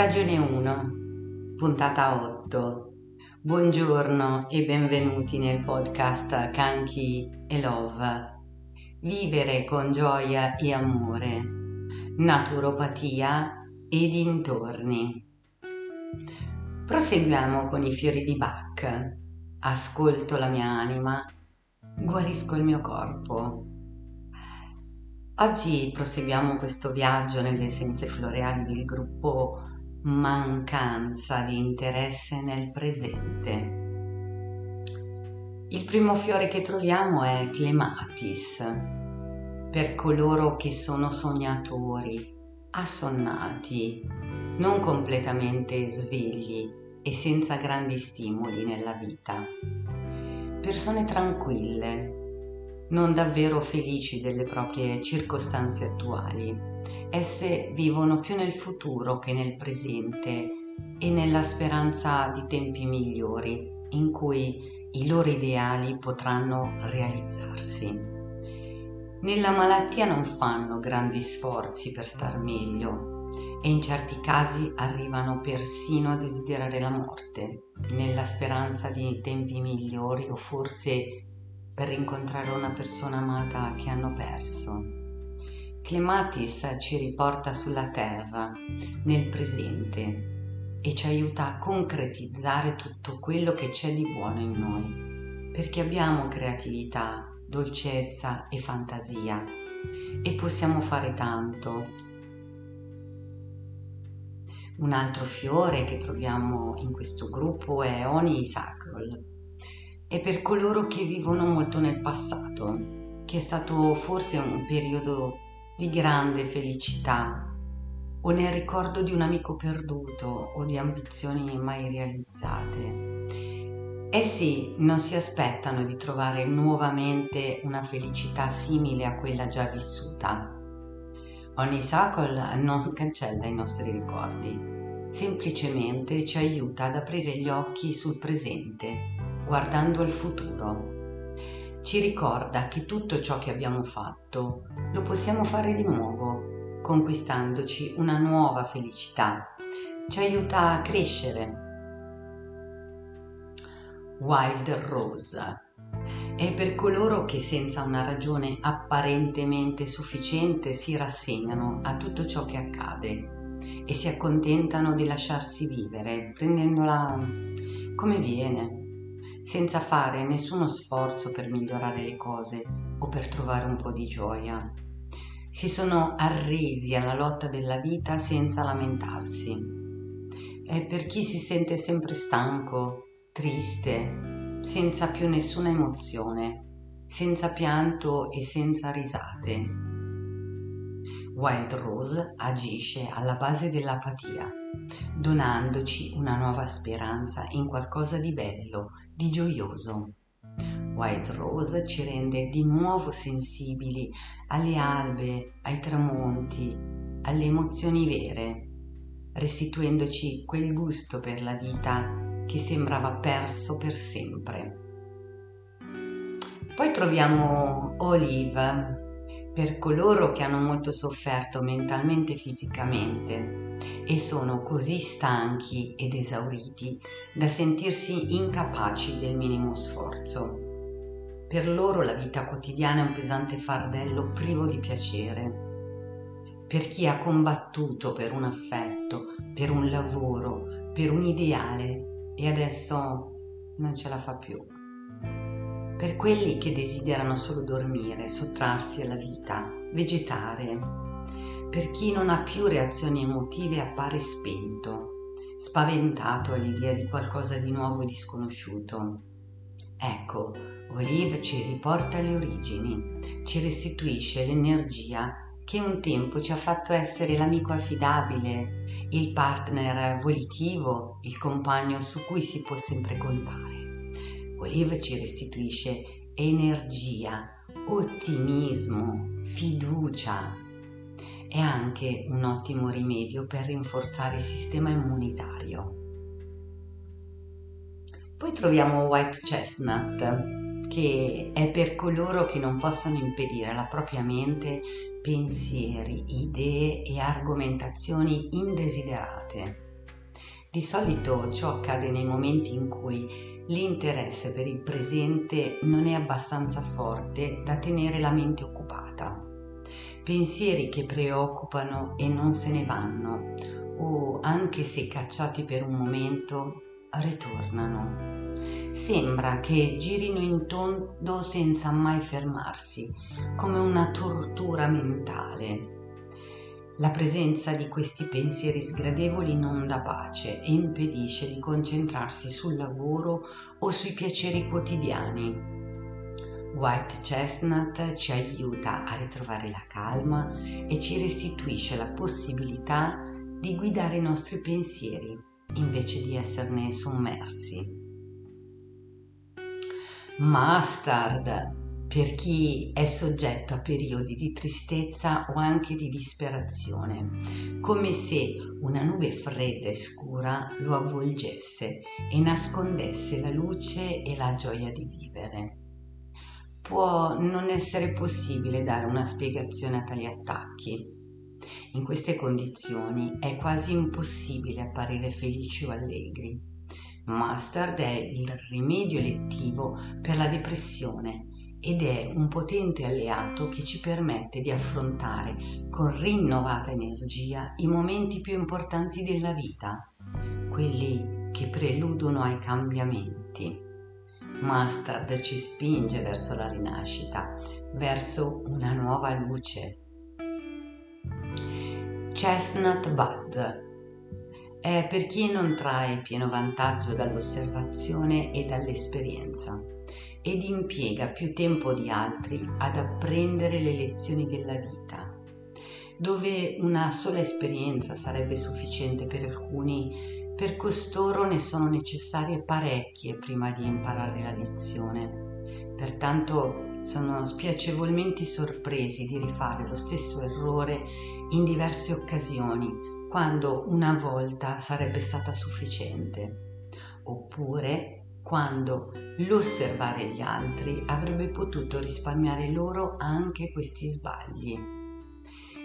Stagione 1, puntata 8. Buongiorno e benvenuti nel podcast Canchi e Love. Vivere con gioia e amore, naturopatia e dintorni. Proseguiamo con i fiori di Bach. Ascolto la mia anima, guarisco il mio corpo. Oggi proseguiamo questo viaggio nelle essenze floreali del gruppo mancanza di interesse nel presente. Il primo fiore che troviamo è Clematis, per coloro che sono sognatori, assonnati, non completamente svegli e senza grandi stimoli nella vita. Persone tranquille, non davvero felici delle proprie circostanze attuali. Esse vivono più nel futuro che nel presente e nella speranza di tempi migliori in cui i loro ideali potranno realizzarsi. Nella malattia non fanno grandi sforzi per star meglio e in certi casi arrivano persino a desiderare la morte, nella speranza di tempi migliori o forse per rincontrare una persona amata che hanno perso. Clematis ci riporta sulla terra, nel presente, e ci aiuta a concretizzare tutto quello che c'è di buono in noi, perché abbiamo creatività, dolcezza e fantasia e possiamo fare tanto. Un altro fiore che troviamo in questo gruppo è Oni Sacral, e per coloro che vivono molto nel passato, che è stato forse un periodo di grande felicità o nel ricordo di un amico perduto o di ambizioni mai realizzate. Essi non si aspettano di trovare nuovamente una felicità simile a quella già vissuta. Ogni Sacol non cancella i nostri ricordi, semplicemente ci aiuta ad aprire gli occhi sul presente guardando al futuro. Ci ricorda che tutto ciò che abbiamo fatto lo possiamo fare di nuovo, conquistandoci una nuova felicità. Ci aiuta a crescere. Wild Rose è per coloro che senza una ragione apparentemente sufficiente si rassegnano a tutto ciò che accade e si accontentano di lasciarsi vivere, prendendola come viene, senza fare nessuno sforzo per migliorare le cose o per trovare un po' di gioia. Si sono arresi alla lotta della vita senza lamentarsi. È per chi si sente sempre stanco, triste, senza più nessuna emozione, senza pianto e senza risate. Wild Rose agisce alla base dell'apatia donandoci una nuova speranza in qualcosa di bello, di gioioso. White Rose ci rende di nuovo sensibili alle albe, ai tramonti, alle emozioni vere, restituendoci quel gusto per la vita che sembrava perso per sempre. Poi troviamo Olive per coloro che hanno molto sofferto mentalmente e fisicamente e sono così stanchi ed esauriti da sentirsi incapaci del minimo sforzo. Per loro la vita quotidiana è un pesante fardello privo di piacere. Per chi ha combattuto per un affetto, per un lavoro, per un ideale e adesso non ce la fa più. Per quelli che desiderano solo dormire, sottrarsi alla vita, vegetare, per chi non ha più reazioni emotive appare spento, spaventato all'idea di qualcosa di nuovo e di sconosciuto. Ecco, Olive ci riporta alle origini, ci restituisce l'energia che un tempo ci ha fatto essere l'amico affidabile, il partner volitivo, il compagno su cui si può sempre contare. Olive ci restituisce energia, ottimismo, fiducia, è anche un ottimo rimedio per rinforzare il sistema immunitario. Poi troviamo White Chestnut, che è per coloro che non possono impedire alla propria mente pensieri, idee e argomentazioni indesiderate. Di solito ciò accade nei momenti in cui l'interesse per il presente non è abbastanza forte da tenere la mente occupata. Pensieri che preoccupano e non se ne vanno, o anche se cacciati per un momento, ritornano. Sembra che girino in tondo senza mai fermarsi, come una tortura mentale. La presenza di questi pensieri sgradevoli non dà pace e impedisce di concentrarsi sul lavoro o sui piaceri quotidiani. White Chestnut ci aiuta a ritrovare la calma e ci restituisce la possibilità di guidare i nostri pensieri invece di esserne sommersi. Mustard per chi è soggetto a periodi di tristezza o anche di disperazione, come se una nube fredda e scura lo avvolgesse e nascondesse la luce e la gioia di vivere. Può non essere possibile dare una spiegazione a tali attacchi, in queste condizioni è quasi impossibile apparire felici o allegri. Mustard è il rimedio elettivo per la depressione ed è un potente alleato che ci permette di affrontare con rinnovata energia i momenti più importanti della vita, quelli che preludono ai cambiamenti. Mustard ci spinge verso la rinascita, verso una nuova luce, Chestnut Bud è per chi non trae pieno vantaggio dall'osservazione e dall'esperienza ed impiega più tempo di altri ad apprendere le lezioni della vita. Dove una sola esperienza sarebbe sufficiente per alcuni, per costoro ne sono necessarie parecchie prima di imparare la lezione. Pertanto sono spiacevolmente sorpresi di rifare lo stesso errore in diverse occasioni, quando una volta sarebbe stata sufficiente, oppure quando l'osservare gli altri avrebbe potuto risparmiare loro anche questi sbagli.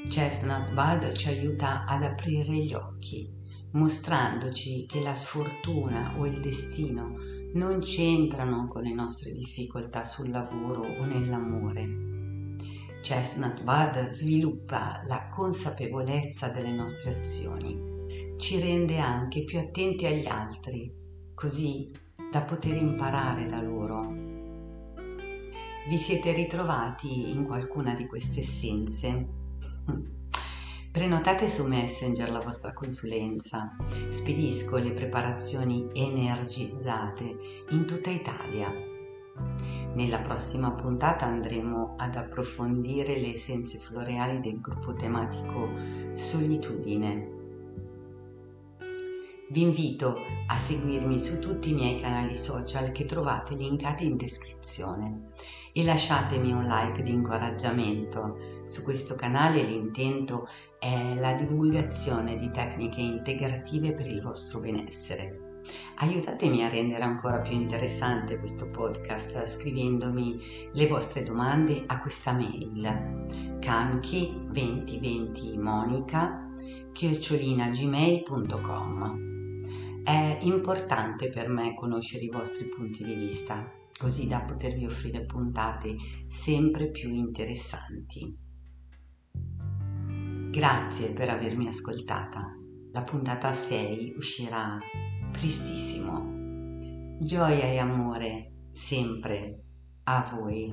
Chestnut Bud ci aiuta ad aprire gli occhi, mostrandoci che la sfortuna o il destino non c'entrano con le nostre difficoltà sul lavoro o nell'amore. Chestnut Bud sviluppa la consapevolezza delle nostre azioni, ci rende anche più attenti agli altri, così da poter imparare da loro. Vi siete ritrovati in qualcuna di queste essenze? Prenotate su Messenger la vostra consulenza. Spedisco le preparazioni energizzate in tutta Italia. Nella prossima puntata andremo ad approfondire le essenze floreali del gruppo tematico Solitudine. Vi invito a seguirmi su tutti i miei canali social che trovate linkati in descrizione e lasciatemi un like di incoraggiamento. Su questo canale l'intento è la divulgazione di tecniche integrative per il vostro benessere. Aiutatemi a rendere ancora più interessante questo podcast scrivendomi le vostre domande a questa mail canchi2020monica chiocciolinagmail.com È importante per me conoscere i vostri punti di vista, così da potervi offrire puntate sempre più interessanti. Grazie per avermi ascoltata. La puntata 6 uscirà prestissimo. Gioia e amore sempre a voi.